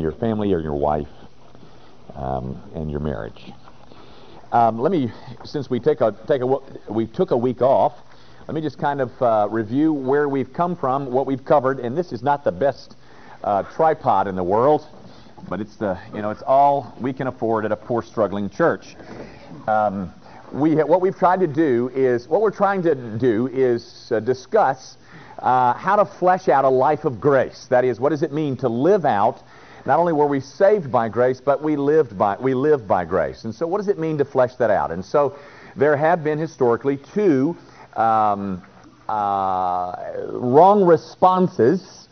your family or your wife um, and your marriage. Um, let me, since we take a take a we took a week off, let me just kind of uh, review where we've come from, what we've covered, and this is not the best uh, tripod in the world, but it's the you know it's all we can afford at a poor struggling church. Um, we what we've tried to do is what we're trying to do is uh, discuss uh, how to flesh out a life of grace. That is, what does it mean to live out? Not only were we saved by grace, but we lived by we live by grace. And so, what does it mean to flesh that out? And so, there have been historically two um, uh, wrong responses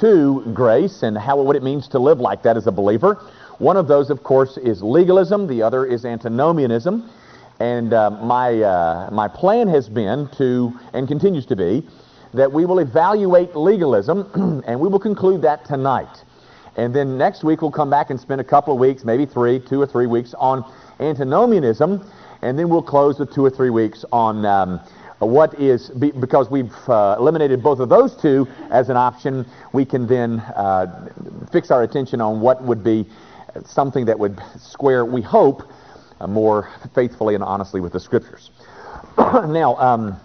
to grace and how what it means to live like that as a believer. One of those, of course, is legalism. The other is antinomianism. And uh, my uh, my plan has been to, and continues to be, that we will evaluate legalism, and we will conclude that tonight. And then next week we'll come back and spend a couple of weeks, maybe three, two or three weeks on antinomianism, and then we'll close with two or three weeks on um, what is, because we've uh, eliminated both of those two as an option, we can then uh, fix our attention on what would be something that would square, we hope, uh, more faithfully and honestly with the Scriptures. now, um,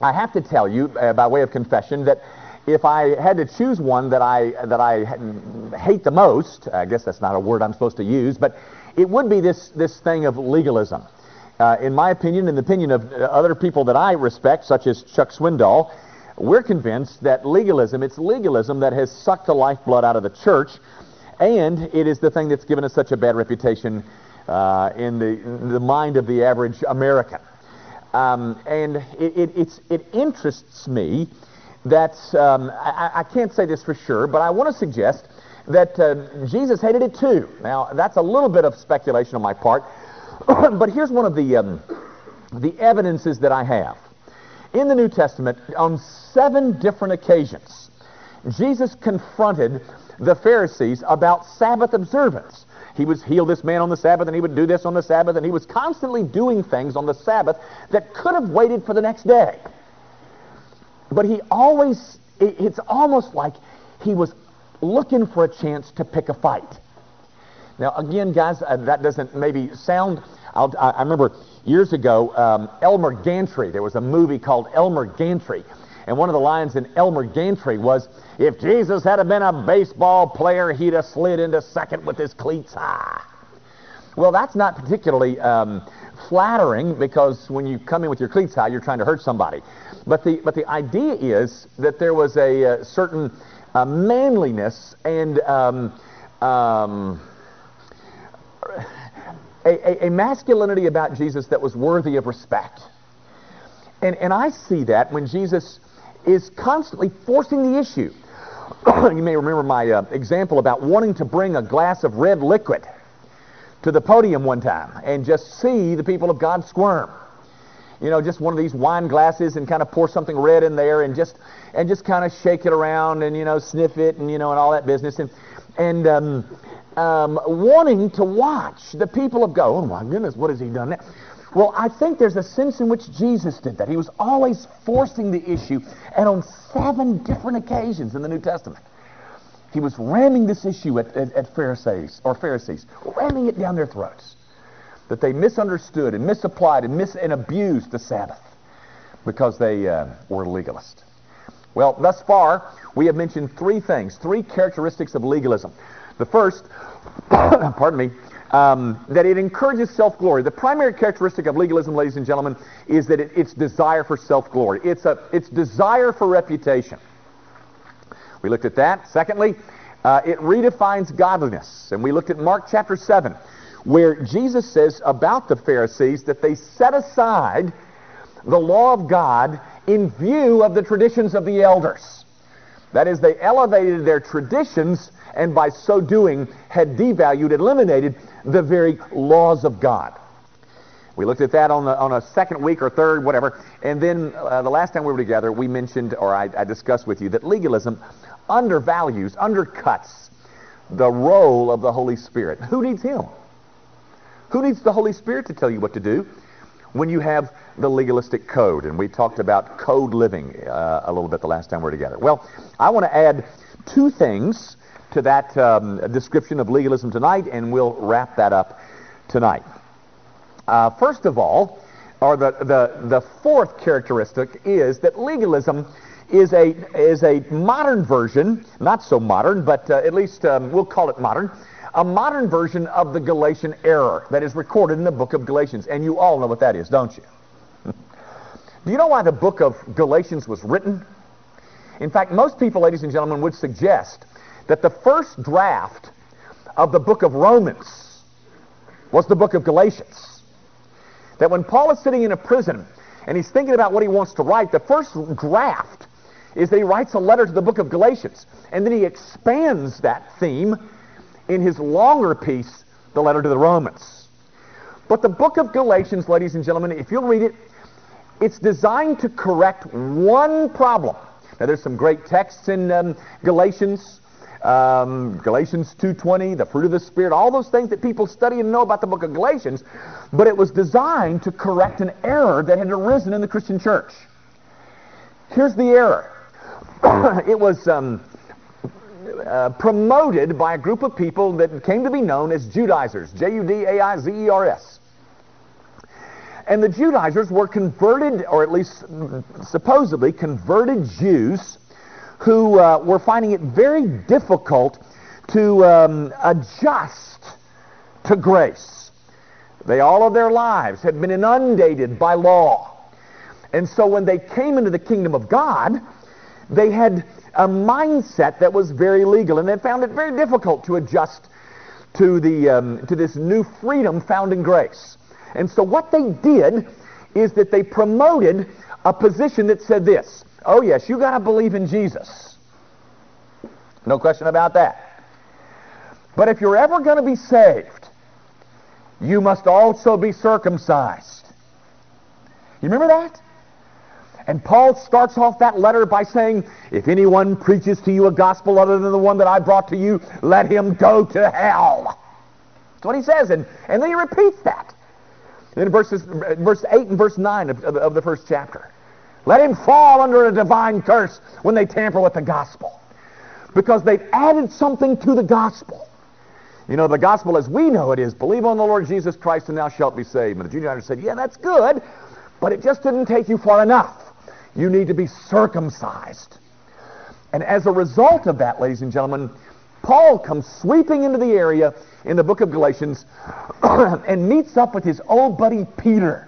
I have to tell you, uh, by way of confession, that if I had to choose one that I that I hate the most, I guess that's not a word I'm supposed to use, but it would be this this thing of legalism. Uh, in my opinion, in the opinion of uh, other people that I respect, such as Chuck Swindoll, we're convinced that legalism, it's legalism that has sucked the lifeblood out of the church, and it is the thing that's given us such a bad reputation uh, in, the, in the mind of the average American. Um, and it, it, it, interests me that, um, I, I, can't say this for sure, but I want to suggest that uh, Jesus hated it too. Now, that's a little bit of speculation on my part, but here's one of the, um, the evidences that I have. In the New Testament, on seven different occasions, Jesus confronted the Pharisees about Sabbath observance. He was healed this man on the Sabbath, and he would do this on the Sabbath, and he was constantly doing things on the Sabbath that could have waited for the next day. But he always, it's almost like he was looking for a chance to pick a fight. Now, again, guys, uh, that doesn't maybe sound. I'll, i remember years ago, um, Elmer Gantry. There was a movie called Elmer Gantry, and one of the lines in Elmer Gantry was, if Jesus had been a baseball player, he'd have slid into second with his cleats high. Well, that's not particularly um, flattering because when you come in with your cleats high, you're trying to hurt somebody. But the, but the idea is that there was a, a uh, certain uh, manliness and um, um, a, a, masculinity about Jesus that was worthy of respect. And, and I see that when Jesus is constantly forcing the issue. you may remember my uh, example about wanting to bring a glass of red liquid to the podium one time and just see the people of God squirm. You know, just one of these wine glasses and kind of pour something red in there and just and just kind of shake it around and you know sniff it and you know and all that business and and um, um, wanting to watch the people of God. Oh my goodness, what has he done now? Well, I think there's a sense in which Jesus did that. He was always forcing the issue, and on seven different occasions in the New Testament, he was ramming this issue at, at, at Pharisees or Pharisees, ramming it down their throats that they misunderstood and misapplied and mis and abused the Sabbath because they uh, were legalist. Well, thus far we have mentioned three things, three characteristics of legalism. The first, pardon me, um, that it encourages self-glory. The primary characteristic of legalism, ladies and gentlemen, is that it, it's desire for self-glory. It's, a, it's desire for reputation. We looked at that. Secondly, uh, it redefines godliness. And we looked at Mark chapter 7, where Jesus says about the Pharisees that they set aside the law of God in view of the traditions of the elders. That is, they elevated their traditions and by so doing had devalued, eliminated the very laws of God. We looked at that on, the, on a second week or third, whatever. And then uh, the last time we were together, we mentioned, or I, I discussed with you, that legalism undervalues, undercuts the role of the Holy Spirit. Who needs Him? Who needs the Holy Spirit to tell you what to do when you have the legalistic code? And we talked about code living uh, a little bit the last time we were together. Well, I want to add two things to that um, description of legalism tonight, and we'll wrap that up tonight. Uh, first of all, or the, the, the fourth characteristic is that legalism is a, is a modern version, not so modern, but uh, at least um, we'll call it modern, a modern version of the Galatian error that is recorded in the book of Galatians. And you all know what that is, don't you? Do you know why the book of Galatians was written? In fact, most people, ladies and gentlemen, would suggest that the first draft of the book of Romans was the book of Galatians. That when Paul is sitting in a prison and he's thinking about what he wants to write, the first draft is that he writes a letter to the book of Galatians. And then he expands that theme in his longer piece, the letter to the Romans. But the book of Galatians, ladies and gentlemen, if you'll read it, it's designed to correct one problem. Now, there's some great texts in um, Galatians, um, Galatians 2.20, the fruit of the Spirit, all those things that people study and know about the book of Galatians, but it was designed to correct an error that had arisen in the Christian church. Here's the error. it was um, uh, promoted by a group of people that came to be known as Judaizers, J-U-D-A-I-Z-E-R-S. And the Judaizers were converted, or at least supposedly converted Jews who uh, were finding it very difficult to um, adjust to grace. They all of their lives had been inundated by law. And so when they came into the kingdom of God, they had a mindset that was very legal, and they found it very difficult to adjust to, the, um, to this new freedom found in grace. And so what they did is that they promoted a position that said this, oh yes, you got to believe in Jesus. No question about that. But if you're ever going to be saved, you must also be circumcised. You remember that? And Paul starts off that letter by saying, If anyone preaches to you a gospel other than the one that I brought to you, let him go to hell. That's what he says. And, and then he repeats that. In verses, verse 8 and verse 9 of, of, of the first chapter. Let him fall under a divine curse when they tamper with the gospel. Because they've added something to the gospel. You know, the gospel as we know it is, believe on the Lord Jesus Christ and thou shalt be saved. And the Judaizers said, yeah, that's good, but it just didn't take you far enough. You need to be circumcised. And as a result of that, ladies and gentlemen, Paul comes sweeping into the area in the book of Galatians and meets up with his old buddy Peter.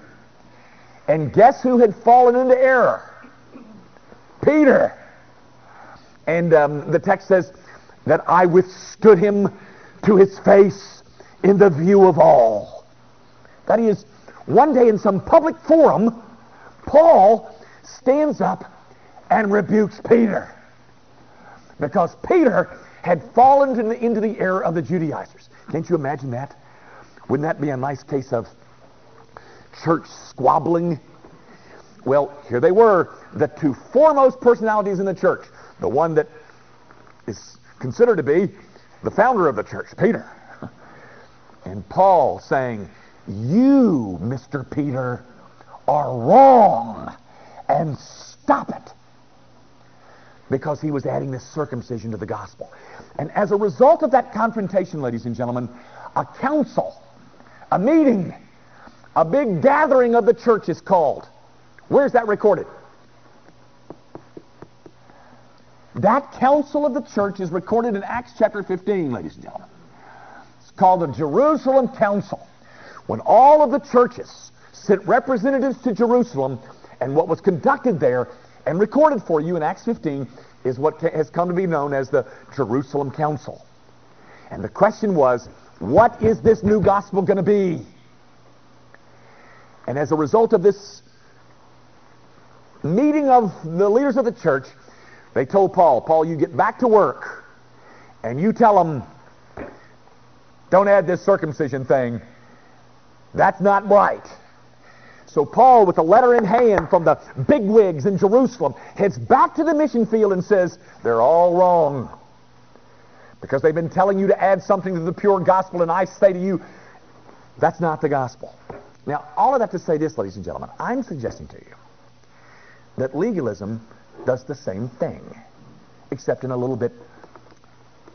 And guess who had fallen into error? Peter. And um, the text says that I withstood him to his face in the view of all. That is, one day in some public forum, Paul stands up and rebukes Peter. Because Peter had fallen into the, into the error of the Judaizers. Can't you imagine that? Wouldn't that be a nice case of church squabbling? Well, here they were, the two foremost personalities in the church. The one that is considered to be the founder of the church, Peter. And Paul saying, You, Mr. Peter, are wrong and stop it. Because he was adding this circumcision to the gospel. And as a result of that confrontation, ladies and gentlemen, a council, a meeting, a big gathering of the church is called. Where's that recorded? That council of the church is recorded in Acts chapter 15, ladies and gentlemen. It's called the Jerusalem Council. When all of the churches sent representatives to Jerusalem, and what was conducted there and recorded for you in Acts 15 is what has come to be known as the Jerusalem Council. And the question was, what is this new gospel going to be? And as a result of this meeting of the leaders of the church, they told Paul, Paul, you get back to work and you tell them, don't add this circumcision thing. That's not right. So Paul, with a letter in hand from the bigwigs in Jerusalem, heads back to the mission field and says, they're all wrong. Because they've been telling you to add something to the pure gospel, and I say to you, that's not the gospel. Now, all of that to say this, ladies and gentlemen, I'm suggesting to you that legalism does the same thing, except in a little bit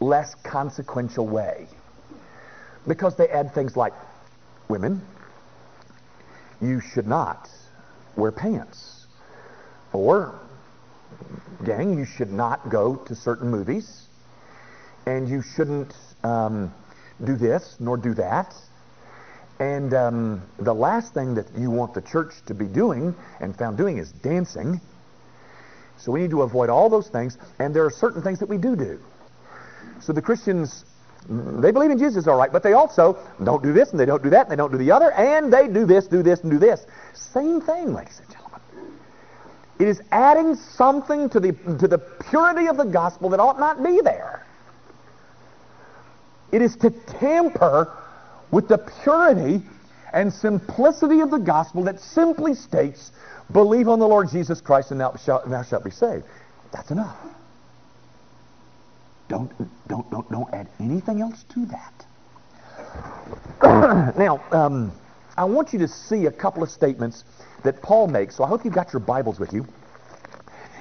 less consequential way. Because they add things like women, you should not wear pants. Or, gang, you should not go to certain movies. And you shouldn't um, do this nor do that. And um, the last thing that you want the church to be doing and found doing is dancing. So we need to avoid all those things. And there are certain things that we do do. So the Christians, they believe in Jesus, all right, but they also don't do this and they don't do that and they don't do the other, and they do this, do this, and do this. Same thing, ladies and gentlemen. It is adding something to the, to the purity of the gospel that ought not be there. It is to tamper with the purity and simplicity of the gospel that simply states, believe on the Lord Jesus Christ and thou shalt, thou shalt be saved. That's enough. Don't, don't, don't, don't add anything else to that. now, um, I want you to see a couple of statements that Paul makes. So I hope you've got your Bibles with you.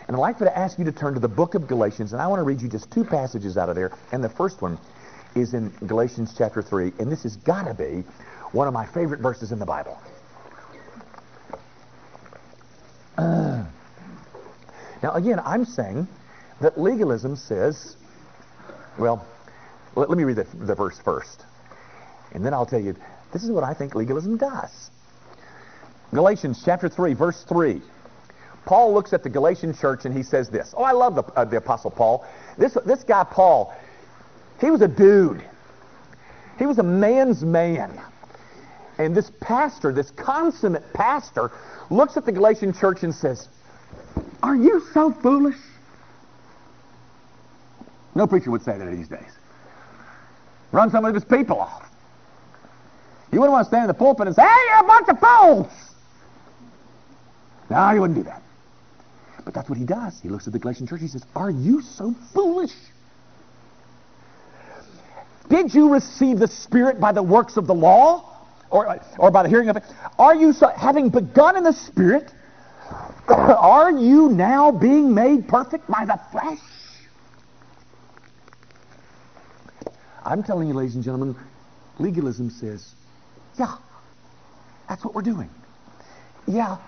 And I'd like to ask you to turn to the book of Galatians, and I want to read you just two passages out of there. And the first one is in Galatians chapter 3, and this has got to be one of my favorite verses in the Bible. Uh, now, again, I'm saying that legalism says well, let, let me read the, the verse first. And then I'll tell you, this is what I think legalism does. Galatians chapter 3, verse 3. Paul looks at the Galatian church and he says this. Oh, I love the, uh, the Apostle Paul. This, this guy, Paul, he was a dude. He was a man's man. And this pastor, this consummate pastor, looks at the Galatian church and says, Are you so foolish? No preacher would say that these days. Run some of his people off. You wouldn't want to stand in the pulpit and say, hey, you're a bunch of fools. No, he wouldn't do that. But that's what he does. He looks at the Galatian church. He says, are you so foolish? Did you receive the Spirit by the works of the law? Or, or by the hearing of it? Are you, so, having begun in the Spirit, are you now being made perfect by the flesh? I'm telling you, ladies and gentlemen, legalism says, yeah, that's what we're doing. Yeah,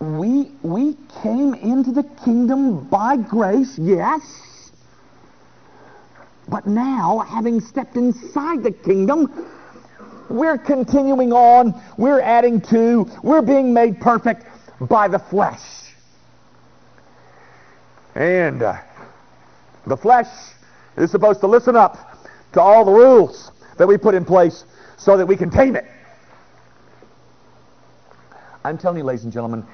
we, we came into the kingdom by grace, yes. But now, having stepped inside the kingdom, we're continuing on, we're adding to, we're being made perfect by the flesh. And uh, the flesh is supposed to listen up to all the rules that we put in place so that we can tame it. I'm telling you, ladies and gentlemen,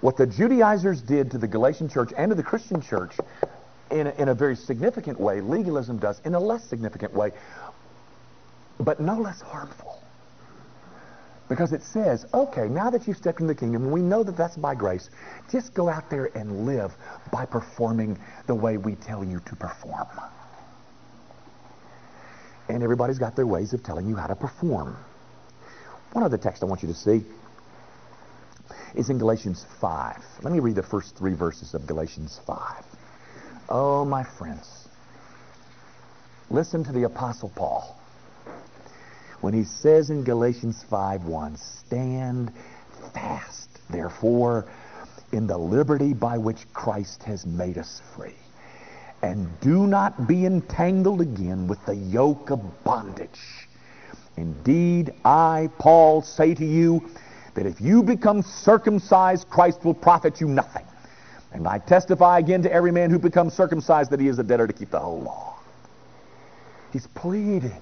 what the Judaizers did to the Galatian church and to the Christian church in a, in a very significant way, legalism does in a less significant way, but no less harmful. Because it says, okay, now that you've stepped into the kingdom, we know that that's by grace, just go out there and live by performing the way we tell you to perform. And everybody's got their ways of telling you how to perform. One other text I want you to see is in Galatians 5. Let me read the first three verses of Galatians 5. Oh, my friends, listen to the Apostle Paul when he says in Galatians 5:1, Stand fast, therefore, in the liberty by which Christ has made us free and do not be entangled again with the yoke of bondage. Indeed, I, Paul, say to you that if you become circumcised, Christ will profit you nothing. And I testify again to every man who becomes circumcised that he is a debtor to keep the whole law. He's pleading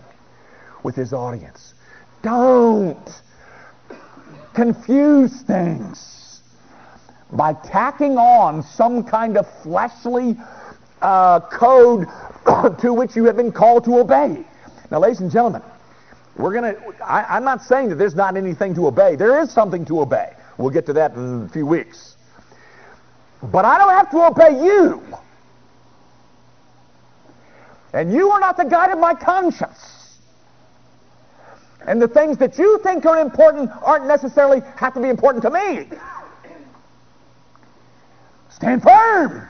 with his audience. Don't confuse things by tacking on some kind of fleshly uh, code to which you have been called to obey. Now, ladies and gentlemen, we're going to, I'm not saying that there's not anything to obey. There is something to obey. We'll get to that in a few weeks. But I don't have to obey you. And you are not the guide of my conscience. And the things that you think are important aren't necessarily have to be important to me. Stand firm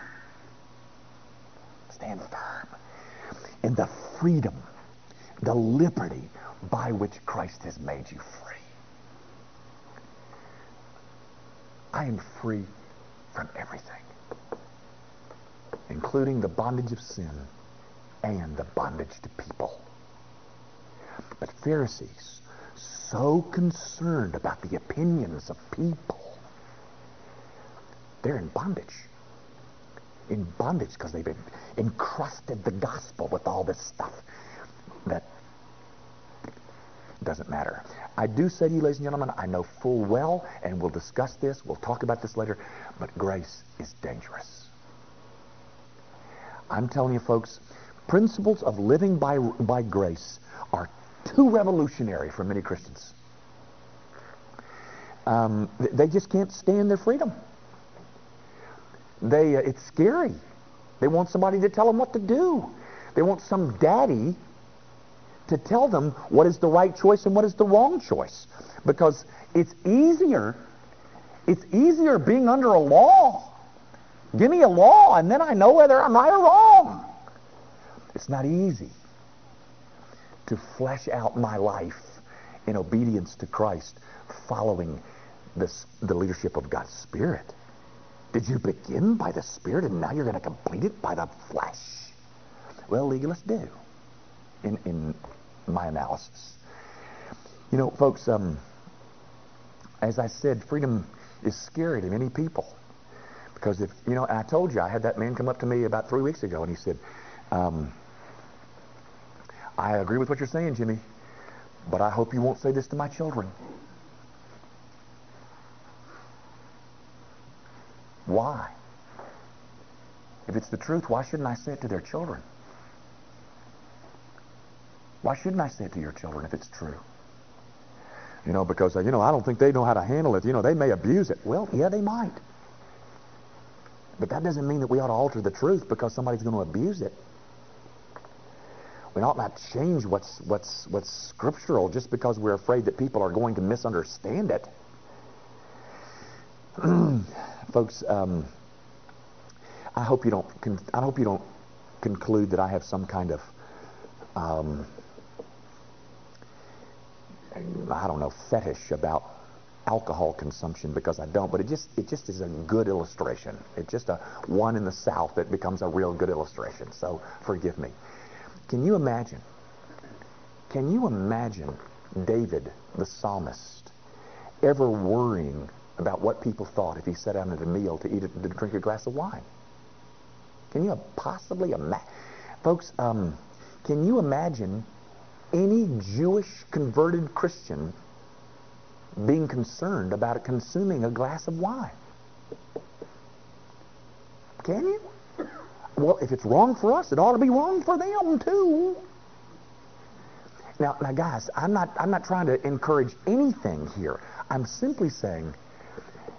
stand firm. in the freedom, the liberty by which Christ has made you free. I am free from everything, including the bondage of sin and the bondage to people. But Pharisees, so concerned about the opinions of people, they're in bondage. In bondage because they've encrusted the gospel with all this stuff that doesn't matter. I do say to you, ladies and gentlemen, I know full well, and we'll discuss this, we'll talk about this later, but grace is dangerous. I'm telling you, folks, principles of living by, by grace are too revolutionary for many Christians. Um, they just can't stand their freedom. They, uh, it's scary. They want somebody to tell them what to do. They want some daddy to tell them what is the right choice and what is the wrong choice. Because it's easier, it's easier being under a law. Give me a law and then I know whether I'm right or wrong. It's not easy to flesh out my life in obedience to Christ, following this, the leadership of God's Spirit. Did you begin by the Spirit and now you're going to complete it by the flesh? Well, legalists do in, in my analysis. You know, folks, um, as I said, freedom is scary to many people. Because if, you know, I told you, I had that man come up to me about three weeks ago and he said, um, I agree with what you're saying, Jimmy, but I hope you won't say this to my children. Why? If it's the truth, why shouldn't I say it to their children? Why shouldn't I say it to your children if it's true? You know, because, uh, you know, I don't think they know how to handle it. You know, they may abuse it. Well, yeah, they might. But that doesn't mean that we ought to alter the truth because somebody's going to abuse it. We ought not change what's, what's, what's scriptural just because we're afraid that people are going to misunderstand it. Folks, um, I hope you don't. I hope you don't conclude that I have some kind of, um, I don't know, fetish about alcohol consumption because I don't. But it just it just is a good illustration. It's just a one in the South that becomes a real good illustration. So forgive me. Can you imagine? Can you imagine David, the psalmist, ever worrying about what people thought if he sat down at a meal to eat a, to drink a glass of wine? Can you possibly imagine? Folks, um, can you imagine any Jewish converted Christian being concerned about consuming a glass of wine? Can you? Well, if it's wrong for us, it ought to be wrong for them too. Now, now, guys, I'm not I'm not trying to encourage anything here. I'm simply saying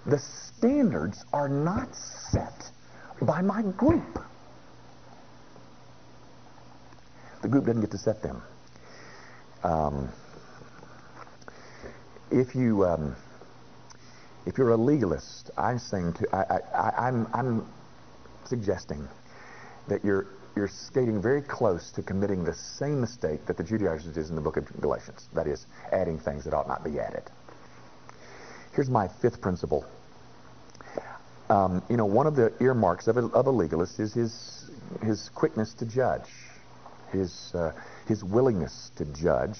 the standards are not set by my group. The group doesn't get to set them. Um, if you um, if you're a legalist, I'm saying to I, I, I'm I'm suggesting that you're you're skating very close to committing the same mistake that the Judaizers did in the book of Galatians. That is, adding things that ought not be added. Here's my fifth principle. Um, you know, one of the earmarks of a, of a legalist is his his quickness to judge, his uh, his willingness to judge.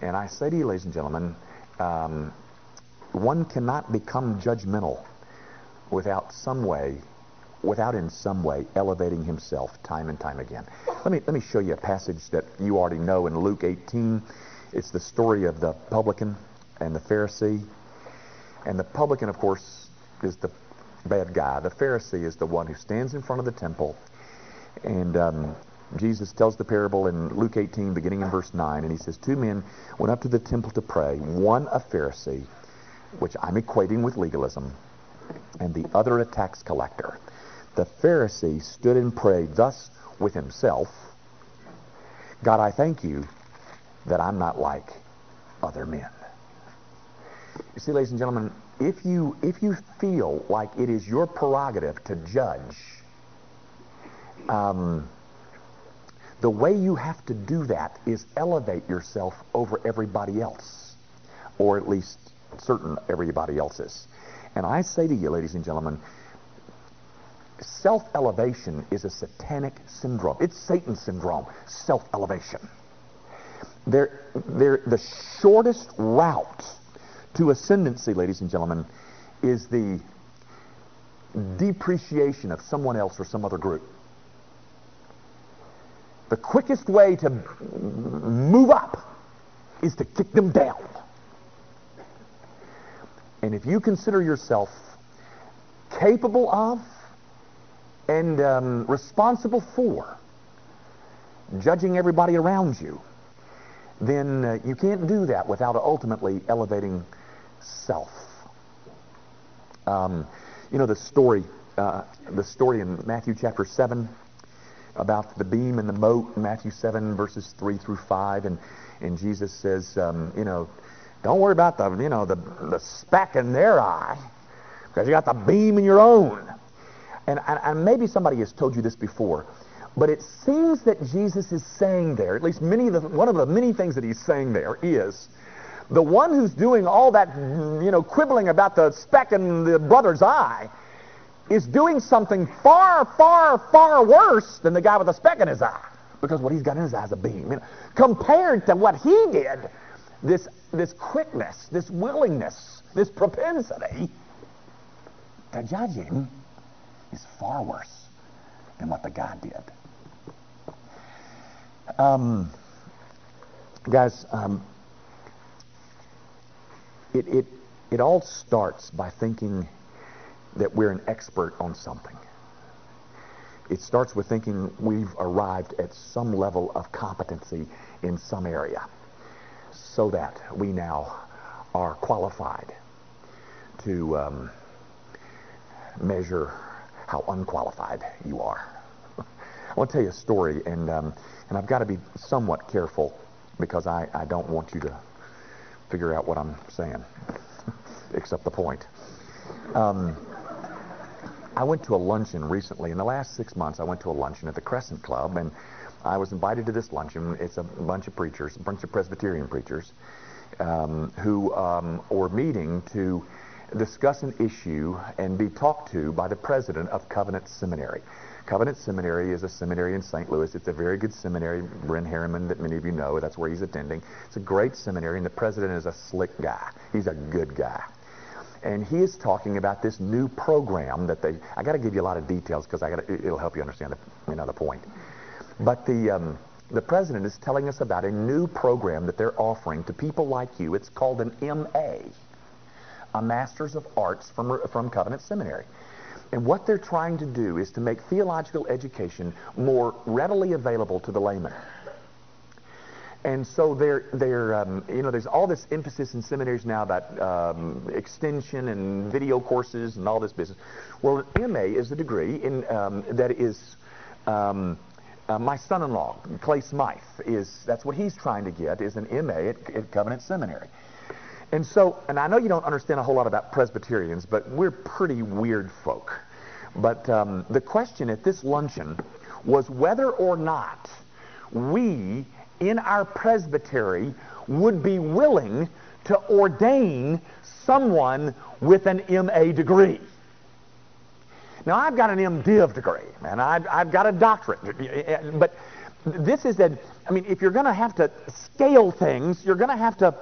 And I say to you, ladies and gentlemen, um, one cannot become judgmental without some way without in some way elevating himself time and time again. Let me, let me show you a passage that you already know in Luke 18. It's the story of the publican and the Pharisee. And the publican, of course, is the bad guy. The Pharisee is the one who stands in front of the temple. And um, Jesus tells the parable in Luke 18, beginning in verse 9. And he says, Two men went up to the temple to pray, one a Pharisee, which I'm equating with legalism, and the other a tax collector. The Pharisee stood and prayed thus with himself God, I thank you that I'm not like other men. You see, ladies and gentlemen, if you, if you feel like it is your prerogative to judge, um, the way you have to do that is elevate yourself over everybody else, or at least certain everybody else's. And I say to you, ladies and gentlemen, self-elevation is a satanic syndrome. It's Satan's syndrome, self-elevation. They're, they're, the shortest route to ascendancy, ladies and gentlemen, is the depreciation of someone else or some other group. The quickest way to move up is to kick them down. And if you consider yourself capable of and um, responsible for judging everybody around you, then uh, you can't do that without ultimately elevating self. Um, you know the story, uh, the story in Matthew chapter 7 about the beam and the mote, Matthew 7 verses 3 through 5, and, and Jesus says, um, you know, don't worry about the, you know, the, the speck in their eye, because you got the beam in your own. And, and, and maybe somebody has told you this before, but it seems that Jesus is saying there, at least many of the, one of the many things that he's saying there is, the one who's doing all that, you know, quibbling about the speck in the brother's eye is doing something far, far, far worse than the guy with the speck in his eye. Because what he's got in his eye is a beam. You know, compared to what he did, this, this quickness, this willingness, this propensity to judge him is far worse than what the guy did. Um, guys, um, it, it, it all starts by thinking that we're an expert on something. It starts with thinking we've arrived at some level of competency in some area so that we now are qualified to um, measure how unqualified you are. I want to tell you a story, and, um, and I've got to be somewhat careful because I, I don't want you to figure out what I'm saying, except the point. Um, I went to a luncheon recently. In the last six months, I went to a luncheon at the Crescent Club, and I was invited to this luncheon. It's a bunch of preachers, a bunch of Presbyterian preachers, um, who um, were meeting to discuss an issue and be talked to by the president of Covenant Seminary. Covenant Seminary is a seminary in St. Louis. It's a very good seminary. Bren Harriman, that many of you know, that's where he's attending. It's a great seminary, and the president is a slick guy. He's a good guy. And he is talking about this new program that they. I got to give you a lot of details because I got it'll help you understand the, you know, the point. But the um, the president is telling us about a new program that they're offering to people like you. It's called an MA, a Master's of Arts from from Covenant Seminary. And what they're trying to do is to make theological education more readily available to the layman. And so they're, they're um, you know, there's all this emphasis in seminaries now about um, extension and video courses and all this business. Well, an MA is a degree in, um, that is, um, uh, my son-in-law, Clay Smythe, is, that's what he's trying to get, is an MA at, at Covenant Seminary. And so, and I know you don't understand a whole lot about Presbyterians, but we're pretty weird folk. But um, the question at this luncheon was whether or not we in our presbytery would be willing to ordain someone with an MA degree. Now, I've got an MDiv degree, and I've, I've got a doctorate. But this is that, I mean, if you're going to have to scale things, you're going to have to,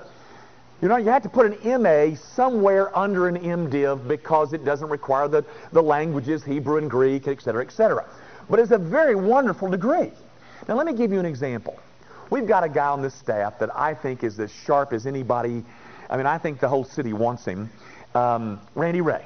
you know, you have to put an MA somewhere under an MDiv because it doesn't require the, the languages, Hebrew and Greek, et cetera, et cetera. But it's a very wonderful degree. Now, let me give you an example. We've got a guy on this staff that I think is as sharp as anybody. I mean, I think the whole city wants him. Um, Randy Ray.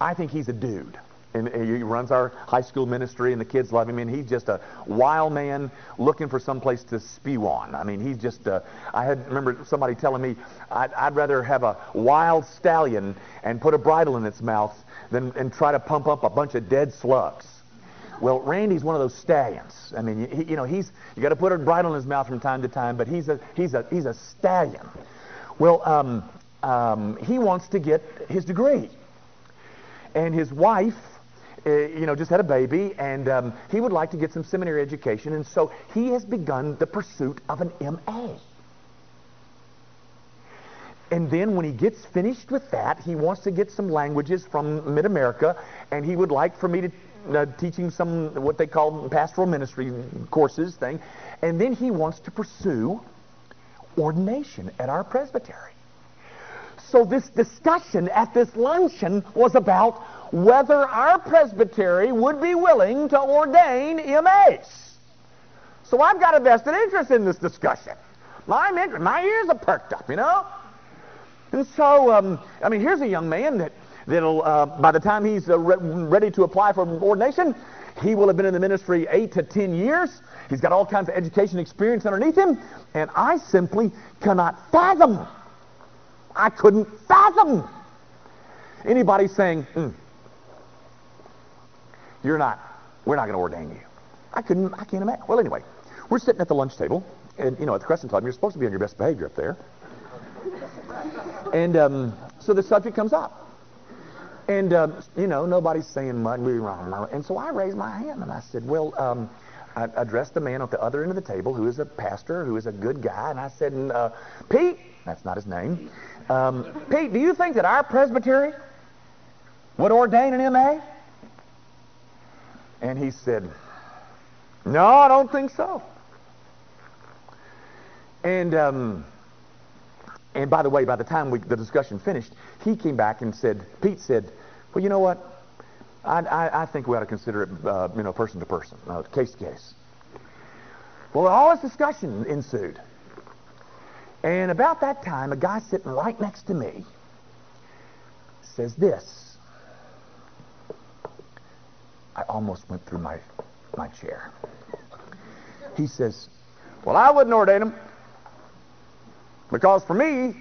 I think he's a dude. And he runs our high school ministry, and the kids love him. And he's just a wild man looking for some place to spew on. I mean, he's just. Uh, I had remember somebody telling me I'd, I'd rather have a wild stallion and put a bridle in its mouth than and try to pump up a bunch of dead slugs. Well, Randy's one of those stallions. I mean, he, you know, he's you got to put a bridle in his mouth from time to time, but he's a he's a he's a stallion. Well, um, um, he wants to get his degree, and his wife uh, you know, just had a baby, and um, he would like to get some seminary education, and so he has begun the pursuit of an MA. And then when he gets finished with that, he wants to get some languages from Mid-America, and he would like for me to uh, teach him some what they call pastoral ministry courses thing, and then he wants to pursue ordination at our presbytery. So this discussion at this luncheon was about whether our presbytery would be willing to ordain MAs. So I've got a vested interest in this discussion. My, my ears are perked up, you know? And so, um, I mean, here's a young man that, that'll, uh, by the time he's uh, re- ready to apply for ordination, he will have been in the ministry eight to ten years. He's got all kinds of education experience underneath him, and I simply cannot fathom. I couldn't fathom anybody saying, mm, "You're not. We're not going to ordain you." I couldn't. I can't imagine. Well, anyway, we're sitting at the lunch table, and you know, at the Crescent Club, you're supposed to be on your best behavior up there. And um, so the subject comes up. And, um, you know, nobody's saying much. And so I raised my hand and I said, well, um, I addressed the man at the other end of the table who is a pastor, who is a good guy. And I said, uh, Pete, that's not his name. Um, Pete, do you think that our presbytery would ordain an MA? And he said, no, I don't think so. And um, and by the way, by the time we, the discussion finished, he came back and said, Pete said, well, you know what? I, I, I think we ought to consider it, uh, you know, person to person, uh, case to case. Well, all this discussion ensued. And about that time, a guy sitting right next to me says this. I almost went through my, my chair. He says, well, I wouldn't ordain him. Because for me,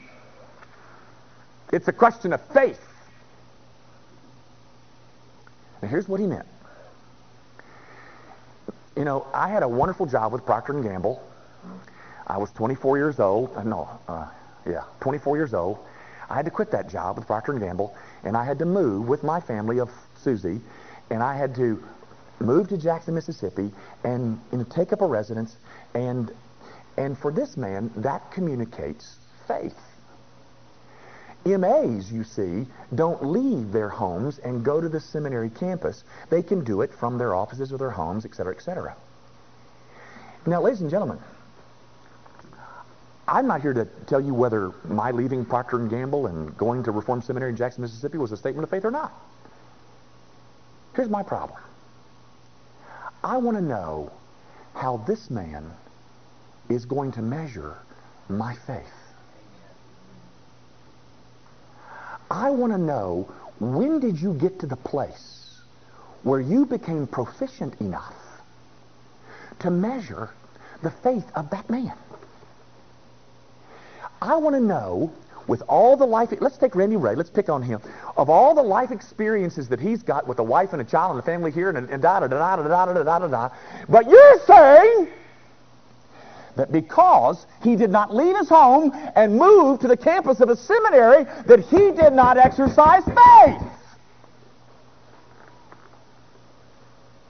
it's a question of faith. And here's what he meant. You know, I had a wonderful job with Procter & Gamble. I was 24 years old. Uh, no, uh, yeah, 24 years old. I had to quit that job with Procter & Gamble, and I had to move with my family of Susie, and I had to move to Jackson, Mississippi, and you know, take up a residence and and for this man, that communicates faith. MAs, you see, don't leave their homes and go to the seminary campus. They can do it from their offices or their homes, etc., etc. Now, ladies and gentlemen, I'm not here to tell you whether my leaving Procter & Gamble and going to Reformed Seminary in Jackson, Mississippi was a statement of faith or not. Here's my problem. I want to know how this man is going to measure my faith. I want to know when did you get to the place where you became proficient enough to measure the faith of that man? I want to know with all the life, let's take Randy Ray, let's pick on him. Of all the life experiences that he's got with a wife and a child and a family here and, and da da da da da da da da da da. But you're saying that because he did not leave his home and move to the campus of a seminary, that he did not exercise faith.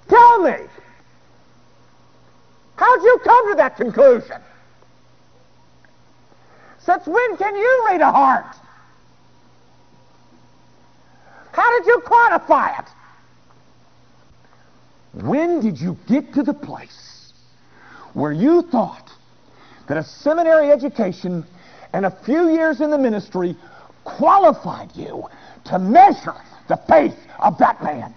Tell me, how'd you come to that conclusion? Since when can you read a heart? How did you quantify it? When did you get to the place where you thought that a seminary education and a few years in the ministry qualified you to measure the faith of that man.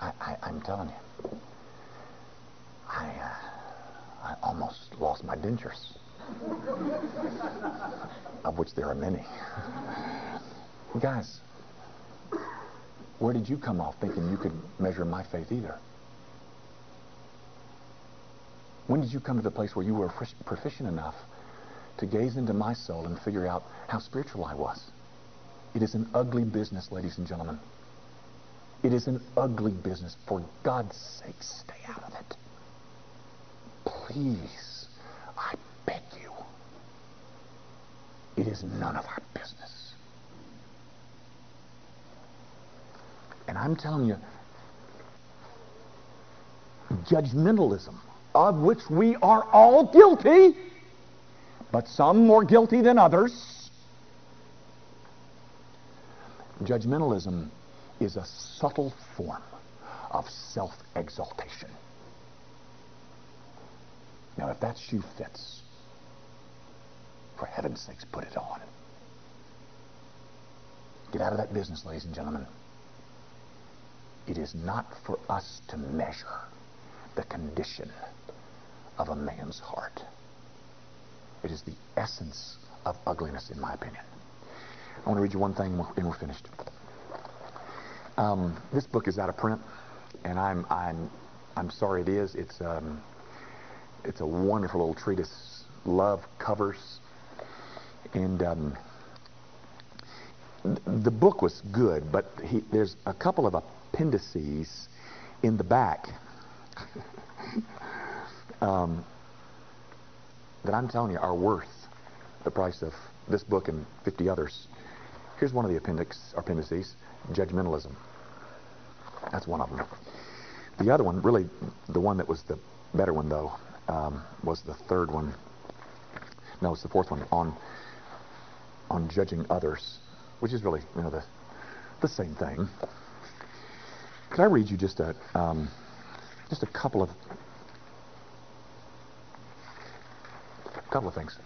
I, am telling you, I, uh, I almost lost my dentures, of which there are many. Guys, where did you come off thinking you could measure my faith either? When did you come to the place where you were proficient enough to gaze into my soul and figure out how spiritual I was? It is an ugly business, ladies and gentlemen. It is an ugly business. For God's sake, stay out of it. Please, I beg you. It is none of our business. And I'm telling you, judgmentalism, of which we are all guilty, but some more guilty than others. Judgmentalism is a subtle form of self exaltation. Now, if that shoe fits, for heaven's sakes, put it on. Get out of that business, ladies and gentlemen. It is not for us to measure the condition of a man's heart. It is the essence of ugliness, in my opinion. I want to read you one thing and we're finished. Um, this book is out of print, and I'm I'm I'm sorry it is. It's um, it's a wonderful little treatise. Love covers, and um, the book was good, but he, there's a couple of appendices in the back um, that I'm telling you are worth the price of this book and 50 others. Here's one of the appendix, appendices, judgmentalism. That's one of them. The other one, really, the one that was the better one, though, um, was the third one. No, it's the fourth one on on judging others, which is really, you know, the the same thing. Could I read you just a um, just a couple of a couple of things.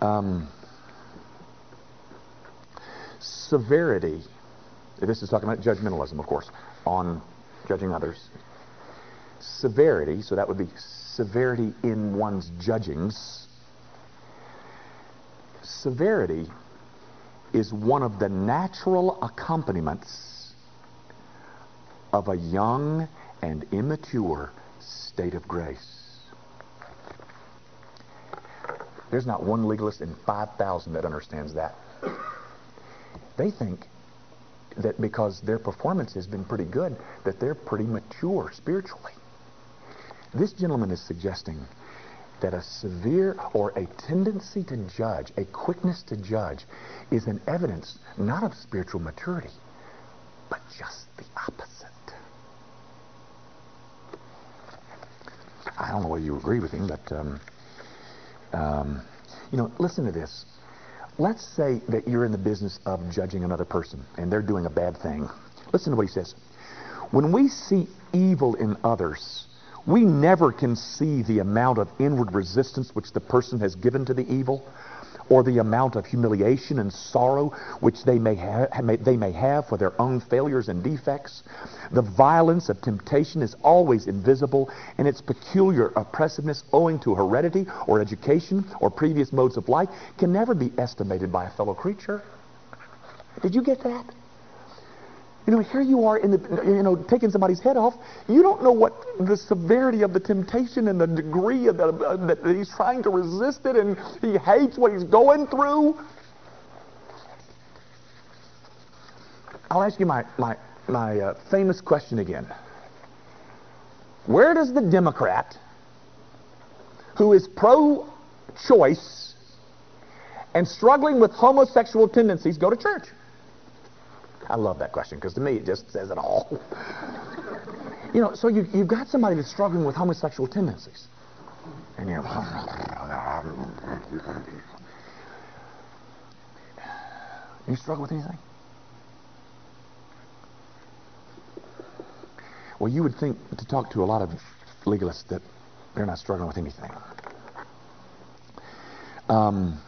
Um, severity. This is talking about judgmentalism, of course, on judging others. Severity, so that would be severity in one's judgings. Severity is one of the natural accompaniments of a young and immature state of grace. There's not one legalist in 5,000 that understands that. They think that because their performance has been pretty good, that they're pretty mature spiritually. This gentleman is suggesting that a severe or a tendency to judge, a quickness to judge, is an evidence not of spiritual maturity, but just the opposite. I don't know whether you agree with him, but um, um, you know, listen to this. Let's say that you're in the business of judging another person and they're doing a bad thing. Listen to what he says. When we see evil in others, we never can see the amount of inward resistance which the person has given to the evil or the amount of humiliation and sorrow which they may, ha- they may have for their own failures and defects. The violence of temptation is always invisible, and its peculiar oppressiveness, owing to heredity or education or previous modes of life, can never be estimated by a fellow creature. Did you get that? You know, here you are in the, you know, taking somebody's head off. You don't know what the severity of the temptation and the degree of the, uh, that he's trying to resist it and he hates what he's going through. I'll ask you my, my, my uh, famous question again. Where does the Democrat who is pro-choice and struggling with homosexual tendencies go to church? I love that question because to me it just says it all. you know, so you, you've got somebody that's struggling with homosexual tendencies. And you're. You struggle with anything? Well, you would think to talk to a lot of legalists that they're not struggling with anything. Um,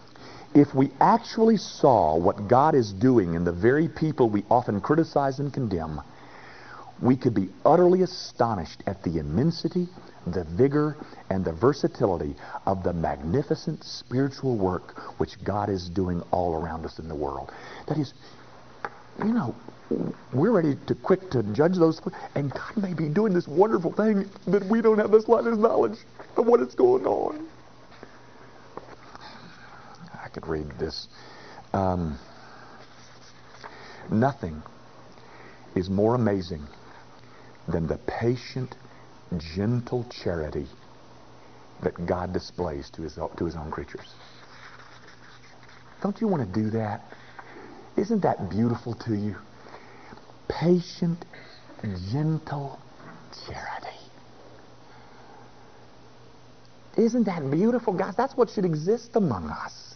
if we actually saw what God is doing in the very people we often criticize and condemn, we could be utterly astonished at the immensity, the vigor, and the versatility of the magnificent spiritual work which God is doing all around us in the world. That is, you know, we're ready to quick to judge those, and God may be doing this wonderful thing that we don't have the slightest knowledge of what is going on could read this. Um, nothing is more amazing than the patient, gentle charity that God displays to his, to his own creatures. Don't you want to do that? Isn't that beautiful to you? patient, gentle charity. Isn't that beautiful, guys? That's what should exist among us.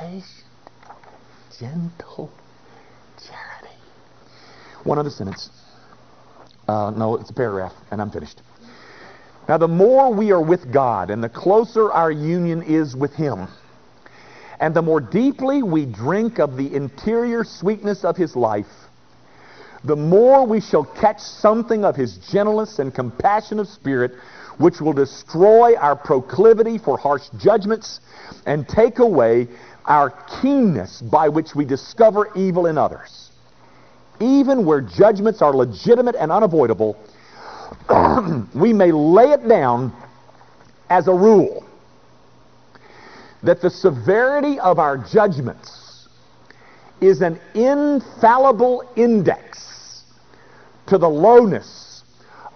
Patient, gentle charity. One other sentence. Uh, no, it's a paragraph, and I'm finished. Now, the more we are with God and the closer our union is with Him, and the more deeply we drink of the interior sweetness of His life, the more we shall catch something of His gentleness and compassion of spirit, which will destroy our proclivity for harsh judgments and take away our keenness by which we discover evil in others. Even where judgments are legitimate and unavoidable, we may lay it down as a rule that the severity of our judgments is an infallible index to the lowness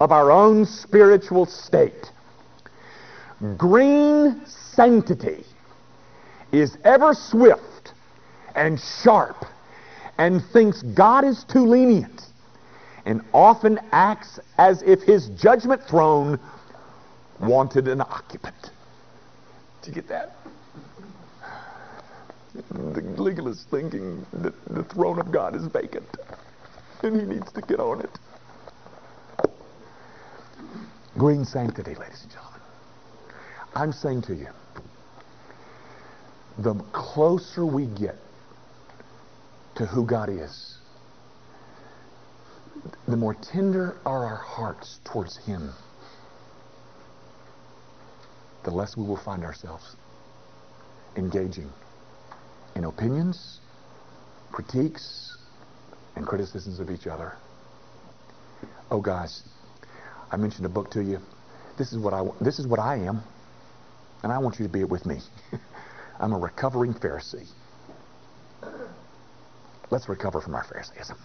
of our own spiritual state. Green sanctity is ever swift and sharp and thinks God is too lenient and often acts as if his judgment throne wanted an occupant. Do you get that? The legalist thinking that the throne of God is vacant and he needs to get on it. Green sanctity, ladies and gentlemen. I'm saying to you, the closer we get to who God is, the more tender are our hearts towards Him, the less we will find ourselves engaging in opinions, critiques, and criticisms of each other. Oh, guys, I mentioned a book to you. This is what I this is what I am, and I want you to be it with me. I'm a recovering Pharisee. Let's recover from our Pharisaism.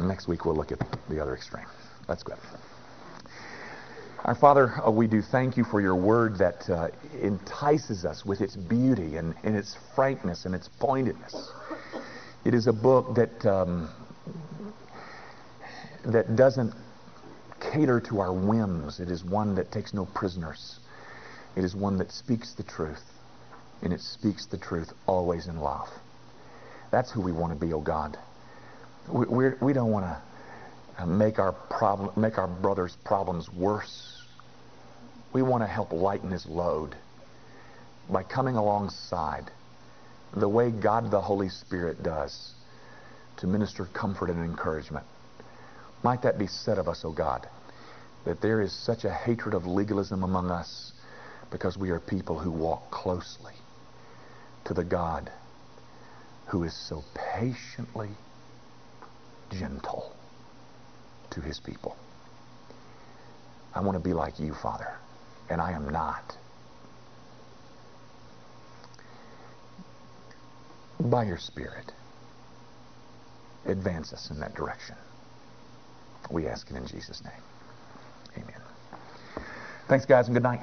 Next week we'll look at the other extreme. Let's go. Our Father, uh, we do thank you for your word that uh, entices us with its beauty and, and, its frankness and its pointedness. It is a book that um, that doesn't cater to our whims. It is one that takes no prisoners. It is one that speaks the truth, and it speaks the truth always in love. That's who we want to be, oh God. We, we're, we do not want to uh, make our problem, make our brother's problems worse. We want to help lighten his load by coming alongside the way God the Holy Spirit does to minister comfort and encouragement. Might that be said of us, O oh God, that there is such a hatred of legalism among us because we are people who walk closely to the God who is so patiently gentle to his people. I want to be like you, Father, and I am not. By your Spirit, advance us in that direction. We ask it in Jesus' name. Amen. Thanks, guys, and good night.